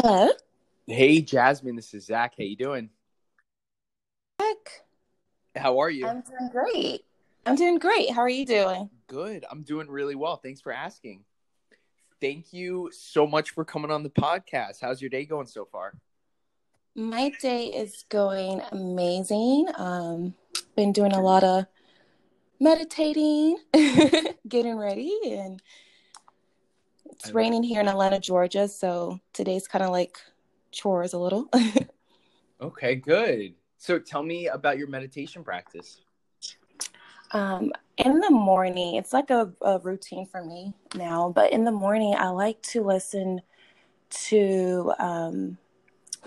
Hello. Hey, Jasmine. This is Zach. How you doing? Zach. How are you? I'm doing great. I'm doing great. How are you doing? Good. I'm doing really well. Thanks for asking. Thank you so much for coming on the podcast. How's your day going so far? My day is going amazing. Um, been doing a lot of meditating, getting ready, and it's raining here in Atlanta, Georgia. So today's kind of like chores a little. okay, good. So tell me about your meditation practice. Um, in the morning, it's like a, a routine for me now, but in the morning, I like to listen to um,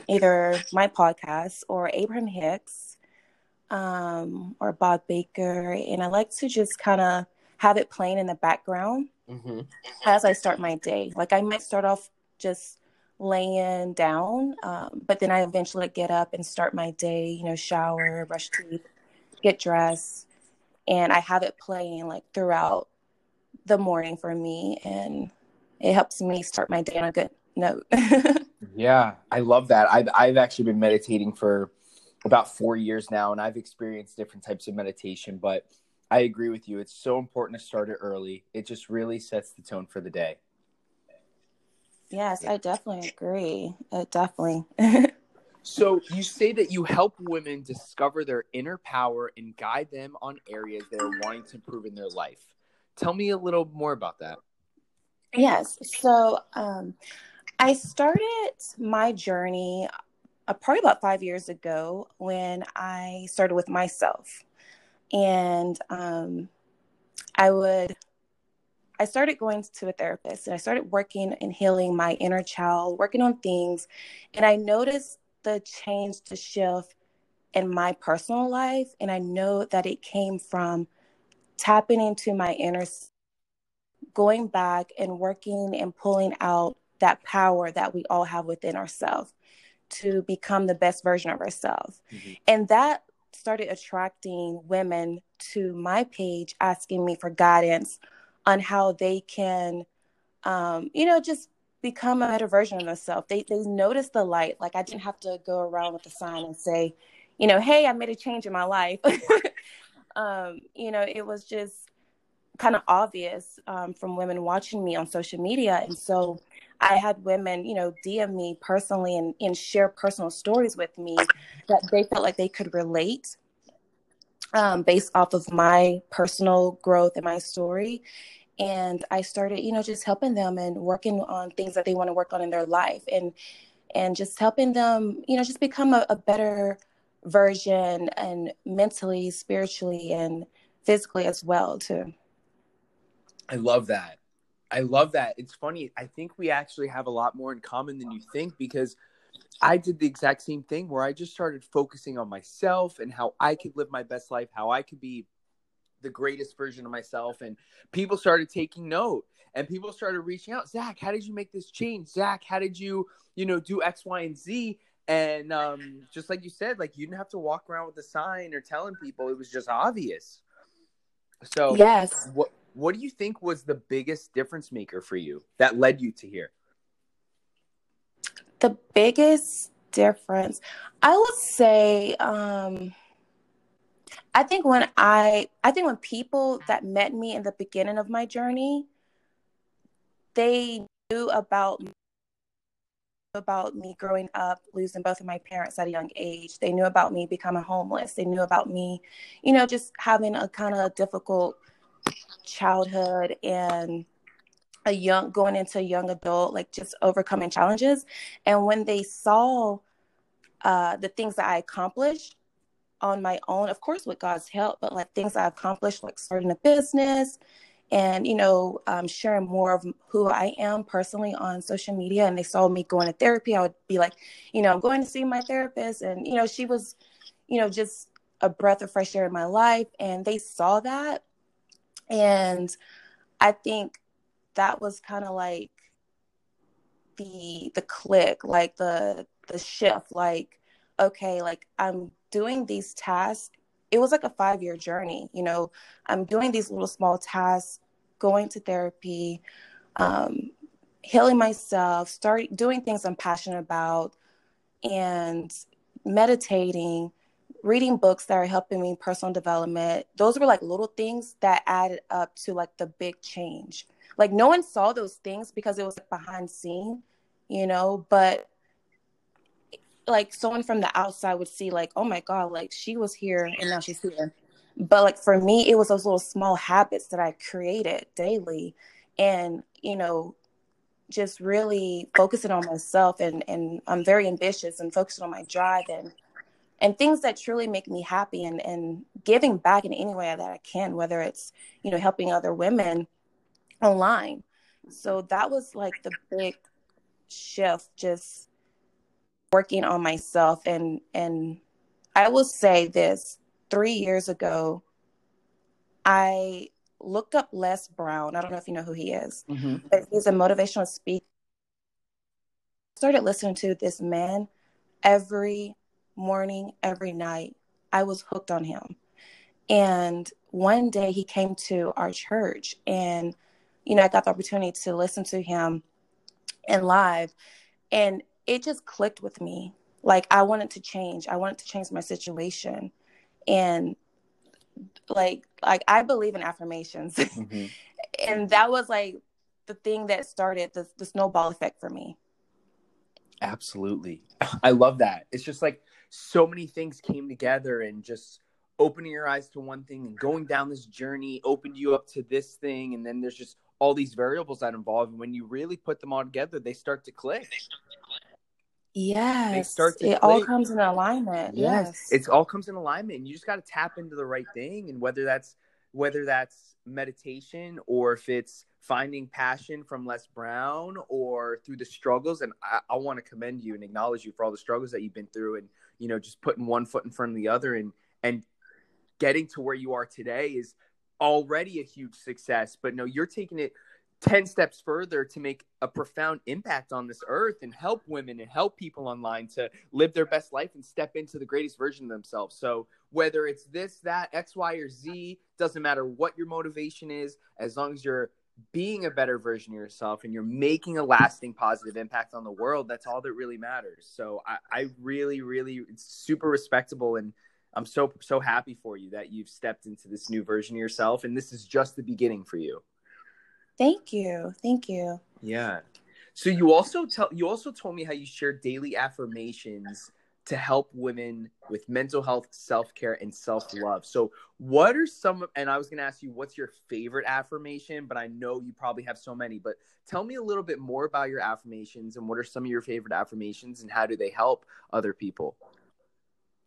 either my podcast or Abraham Hicks um, or Bob Baker. And I like to just kind of have it playing in the background mm-hmm. as I start my day. Like I might start off just laying down, um, but then I eventually get up and start my day, you know, shower, brush teeth, get dressed and I have it playing like throughout the morning for me, and it helps me start my day on a good note. yeah, I love that. I've I've actually been meditating for about four years now, and I've experienced different types of meditation, but I agree with you. It's so important to start it early. It just really sets the tone for the day. Yes, I definitely agree. It definitely. So you say that you help women discover their inner power and guide them on areas they're wanting to improve in their life. Tell me a little more about that. Yes. So um, I started my journey uh, probably about five years ago when I started with myself. And um, I would, I started going to a therapist and I started working and healing my inner child, working on things. And I noticed the change to shift in my personal life. And I know that it came from tapping into my inner, going back and working and pulling out that power that we all have within ourselves to become the best version of ourselves. Mm-hmm. And that started attracting women to my page asking me for guidance on how they can um, you know just become a better version of themselves. They they notice the light. Like I didn't have to go around with a sign and say, you know, hey, I made a change in my life. um, you know, it was just kind of obvious um, from women watching me on social media, and so I had women, you know, DM me personally and, and share personal stories with me that they felt like they could relate um, based off of my personal growth and my story and I started, you know, just helping them and working on things that they want to work on in their life and and just helping them, you know, just become a, a better version and mentally, spiritually and physically as well too. I love that. I love that. It's funny. I think we actually have a lot more in common than you think because I did the exact same thing where I just started focusing on myself and how I could live my best life, how I could be the greatest version of myself. And people started taking note and people started reaching out. Zach, how did you make this change? Zach, how did you, you know, do X, Y, and Z? And um, just like you said, like you didn't have to walk around with a sign or telling people; it was just obvious. So, yes. What What do you think was the biggest difference maker for you that led you to here? The biggest difference, I would say, um, I think when I I think when people that met me in the beginning of my journey, they knew about about me growing up, losing both of my parents at a young age. They knew about me becoming homeless. They knew about me, you know, just having a kind of difficult childhood and a young going into a young adult, like just overcoming challenges. And when they saw uh, the things that I accomplished, on my own, of course, with God's help, but like things I accomplished, like starting a business and, you know, um, sharing more of who I am personally on social media. And they saw me going to therapy. I would be like, you know, I'm going to see my therapist. And, you know, she was, you know, just a breath of fresh air in my life. And they saw that. And I think that was kind of like the the click, like the the shift, like, okay, like I'm doing these tasks, it was like a five year journey. You know, I'm doing these little small tasks, going to therapy, um, healing myself, start doing things I'm passionate about, and meditating, reading books that are helping me personal development. Those were like little things that added up to like the big change. Like no one saw those things because it was like behind scene, you know, but like someone from the outside would see like, oh my God, like she was here and now she's here. But like for me, it was those little small habits that I created daily and, you know, just really focusing on myself and and I'm very ambitious and focusing on my drive and and things that truly make me happy and and giving back in any way that I can whether it's you know helping other women online so that was like the big shift just working on myself and and I will say this 3 years ago I looked up Les Brown. I don't know if you know who he is, mm-hmm. but he's a motivational speaker. I started listening to this man every morning, every night. I was hooked on him. And one day he came to our church and you know, I got the opportunity to listen to him in live and it just clicked with me. Like I wanted to change. I wanted to change my situation. And like like I believe in affirmations. Mm-hmm. and that was like the thing that started the, the snowball effect for me. Absolutely. I love that. It's just like so many things came together and just opening your eyes to one thing and going down this journey opened you up to this thing and then there's just all these variables that involve and when you really put them all together they start to click. They start to. Yes. it click. all comes in alignment. Yes. yes. It all comes in alignment. And you just got to tap into the right thing. And whether that's whether that's meditation or if it's finding passion from Les Brown or through the struggles. And I, I want to commend you and acknowledge you for all the struggles that you've been through and, you know, just putting one foot in front of the other and and getting to where you are today is already a huge success. But no, you're taking it 10 steps further to make a profound impact on this earth and help women and help people online to live their best life and step into the greatest version of themselves. So, whether it's this, that, X, Y, or Z, doesn't matter what your motivation is, as long as you're being a better version of yourself and you're making a lasting positive impact on the world, that's all that really matters. So, I, I really, really, it's super respectable and I'm so, so happy for you that you've stepped into this new version of yourself. And this is just the beginning for you. Thank you. Thank you. Yeah. So you also tell you also told me how you share daily affirmations to help women with mental health, self-care and self-love. So what are some and I was going to ask you what's your favorite affirmation, but I know you probably have so many, but tell me a little bit more about your affirmations and what are some of your favorite affirmations and how do they help other people?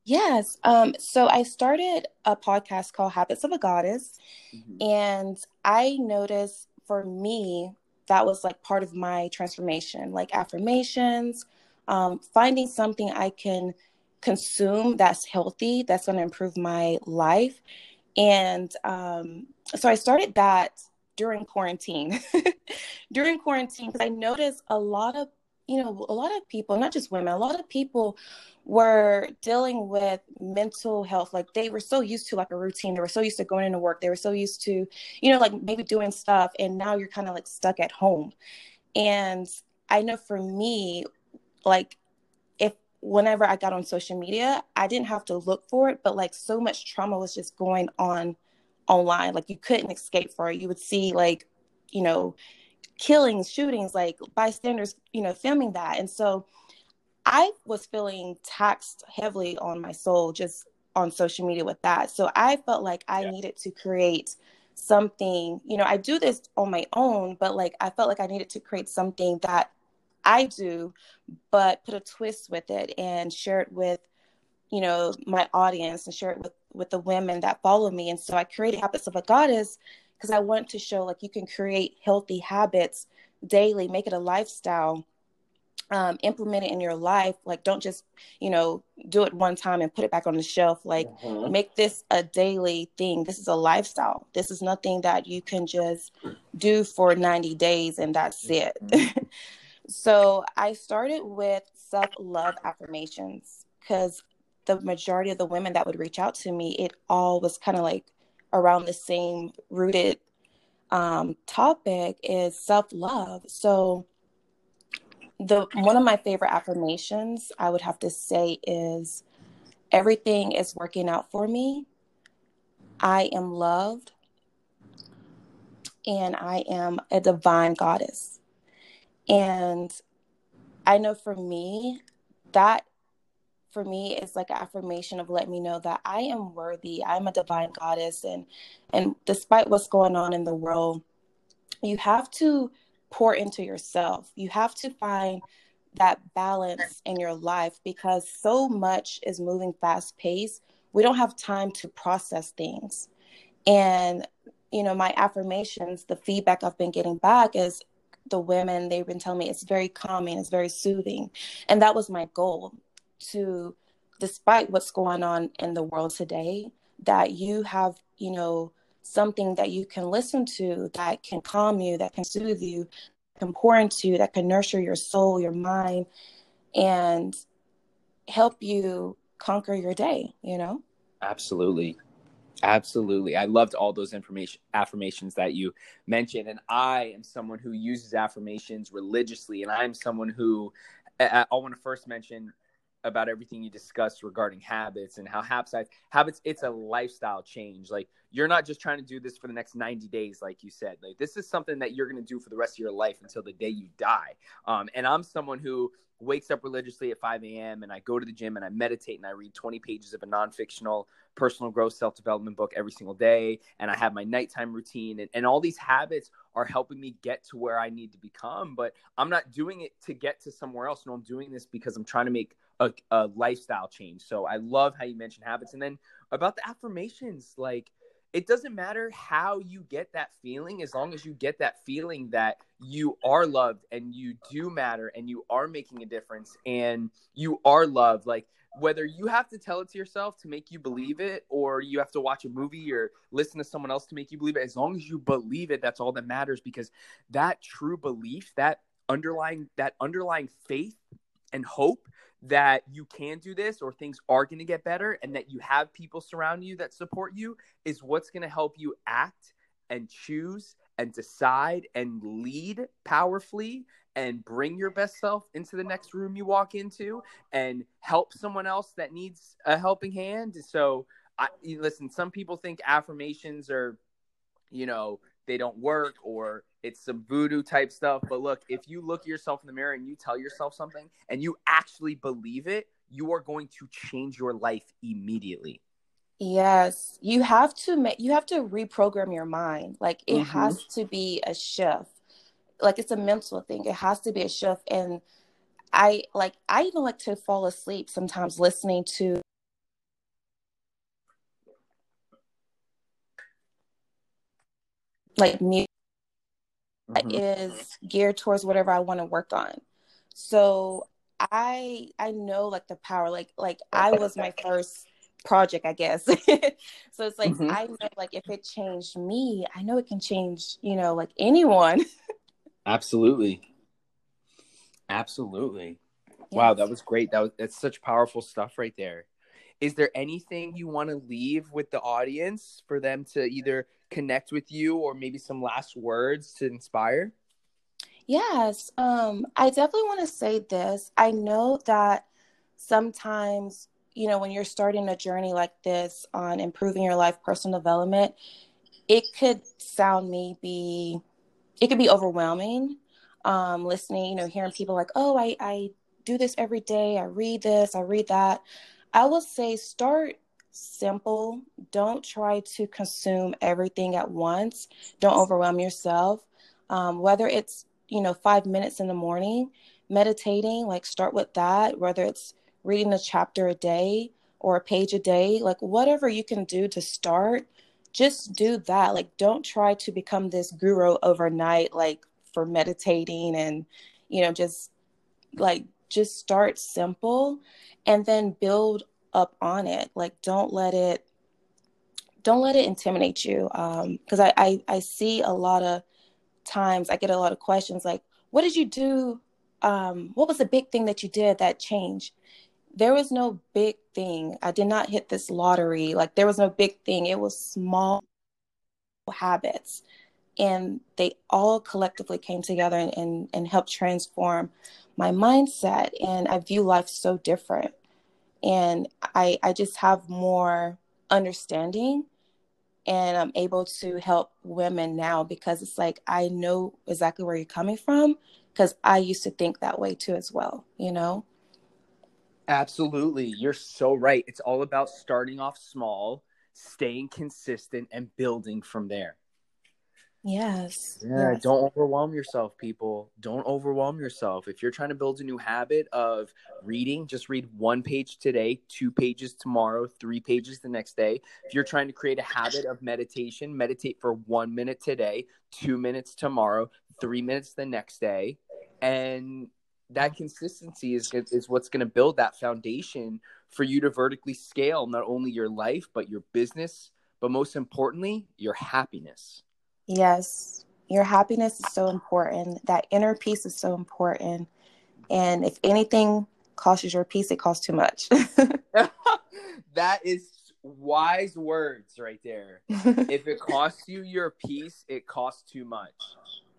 Yes. Um, so I started a podcast called Habits of a Goddess, mm-hmm. and I noticed for me, that was like part of my transformation, like affirmations, um, finding something I can consume that's healthy, that's going to improve my life. And um, so I started that during quarantine. during quarantine, because I noticed a lot of you know, a lot of people, not just women, a lot of people were dealing with mental health. Like they were so used to like a routine. They were so used to going into work. They were so used to, you know, like maybe doing stuff. And now you're kind of like stuck at home. And I know for me, like if whenever I got on social media, I didn't have to look for it, but like so much trauma was just going on online. Like you couldn't escape for it. You would see like, you know, killings, shootings, like bystanders, you know, filming that. And so I was feeling taxed heavily on my soul just on social media with that. So I felt like I yeah. needed to create something, you know, I do this on my own, but like I felt like I needed to create something that I do, but put a twist with it and share it with, you know, my audience and share it with with the women that follow me. And so I created Habits of a Goddess because I want to show like you can create healthy habits daily, make it a lifestyle, um, implement it in your life. Like, don't just, you know, do it one time and put it back on the shelf. Like, mm-hmm. make this a daily thing. This is a lifestyle. This is nothing that you can just do for 90 days and that's it. So, I started with self love affirmations because the majority of the women that would reach out to me, it all was kind of like around the same rooted um, topic is self love. So the one of my favorite affirmations I would have to say is everything is working out for me. I am loved and I am a divine goddess. And I know for me, that for me is like an affirmation of let me know that I am worthy. I'm a divine goddess and and despite what's going on in the world, you have to pour into yourself. You have to find that balance in your life because so much is moving fast paced. We don't have time to process things. And, you know, my affirmations, the feedback I've been getting back is the women, they've been telling me it's very calming, it's very soothing. And that was my goal to, despite what's going on in the world today, that you have, you know, something that you can listen to that can calm you, that can soothe you, can pour into you, that can nurture your soul, your mind, and help you conquer your day, you know? Absolutely. Absolutely. I loved all those information affirmations that you mentioned. And I am someone who uses affirmations religiously. And I'm someone who I, I want to first mention about everything you discussed regarding habits and how habits habits it's a lifestyle change. Like you're not just trying to do this for the next 90 days like you said. Like this is something that you're going to do for the rest of your life until the day you die. Um, and i'm someone who wakes up religiously at 5 a.m and i go to the gym and i meditate and i read 20 pages of a non-fictional personal growth self-development book every single day. And i have my nighttime routine. And, and all these habits are helping me get to where i need to become but i'm not doing it to get to somewhere else. No i'm doing this because i'm trying to make a, a lifestyle change. So I love how you mentioned habits. And then about the affirmations, like it doesn't matter how you get that feeling as long as you get that feeling that you are loved and you do matter and you are making a difference and you are loved like whether you have to tell it to yourself to make you believe it or you have to watch a movie or listen to someone else to make you believe it as long as you believe it that's all that matters because that true belief that underlying that underlying faith and hope that you can do this or things are going to get better and that you have people surround you that support you is what's going to help you act and choose and decide and lead powerfully and bring your best self into the next room you walk into and help someone else that needs a helping hand. So I listen some people think affirmations are you know they don't work or it's some voodoo type stuff. But look, if you look at yourself in the mirror and you tell yourself something and you actually believe it, you are going to change your life immediately. Yes, you have to make you have to reprogram your mind. Like it mm-hmm. has to be a shift. Like it's a mental thing. It has to be a shift and I like I even like to fall asleep sometimes listening to like music mm-hmm. is geared towards whatever I want to work on. So I I know like the power like like I was my first project I guess. so it's like mm-hmm. I know like if it changed me, I know it can change, you know, like anyone. Absolutely. Absolutely. Yes. Wow, that was great. That was that's such powerful stuff right there. Is there anything you want to leave with the audience for them to either connect with you or maybe some last words to inspire? Yes, um, I definitely want to say this. I know that sometimes, you know, when you're starting a journey like this on improving your life, personal development, it could sound maybe, it could be overwhelming. Um, listening, you know, hearing people like, oh, I, I do this every day. I read this, I read that. I will say start simple. Don't try to consume everything at once. Don't overwhelm yourself. Um, whether it's, you know, five minutes in the morning, meditating, like start with that, whether it's reading a chapter a day or a page a day, like whatever you can do to start, just do that. Like, don't try to become this guru overnight, like for meditating and, you know, just like, just start simple and then build up on it. Like don't let it don't let it intimidate you. Um, because I, I I see a lot of times I get a lot of questions like, what did you do? Um, what was the big thing that you did that changed? There was no big thing. I did not hit this lottery. Like there was no big thing. It was small habits and they all collectively came together and, and, and helped transform my mindset and i view life so different. And i i just have more understanding and i'm able to help women now because it's like i know exactly where you're coming from because i used to think that way too as well you know? Absolutely. You're so right. It's all about starting off small staying consistent and building from there Yes. Yeah, yes. don't overwhelm yourself, people. Don't overwhelm yourself. If you're trying to build a new habit of reading, just read one page today, two pages tomorrow, three pages the next day. If you're trying to create a habit of meditation, meditate for one minute today, two minutes tomorrow, three minutes the next day. And that consistency is, is what's going to build that foundation for you to vertically scale not only your life, but your business, but most importantly, your happiness. Yes, your happiness is so important. That inner peace is so important. And if anything costs your peace, it costs too much. that is wise words right there. if it costs you your peace, it costs too much.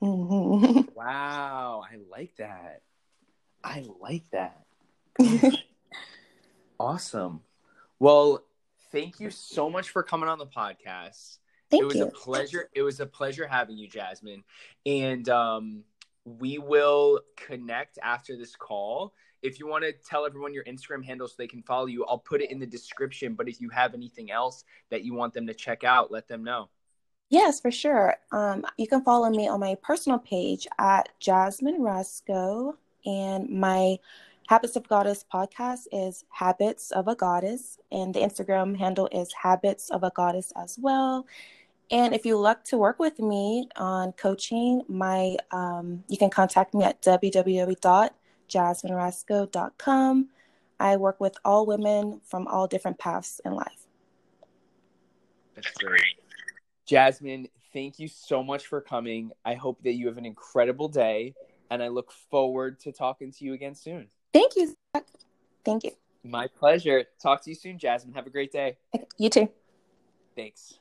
Mm-hmm. Wow, I like that. I like that. awesome. Well, thank you so much for coming on the podcast. Thank it was you. a pleasure. It was a pleasure having you, Jasmine. And um, we will connect after this call. If you want to tell everyone your Instagram handle so they can follow you, I'll put it in the description. But if you have anything else that you want them to check out, let them know. Yes, for sure. Um, you can follow me on my personal page at Jasmine Rasco, and my Habits of Goddess podcast is Habits of a Goddess, and the Instagram handle is Habits of a Goddess as well. And if you like to work with me on coaching, my um, you can contact me at www.jasminerasco.com. I work with all women from all different paths in life. That's great. Jasmine, thank you so much for coming. I hope that you have an incredible day, and I look forward to talking to you again soon. Thank you. Zach. Thank you. My pleasure. Talk to you soon, Jasmine. Have a great day. You too. Thanks.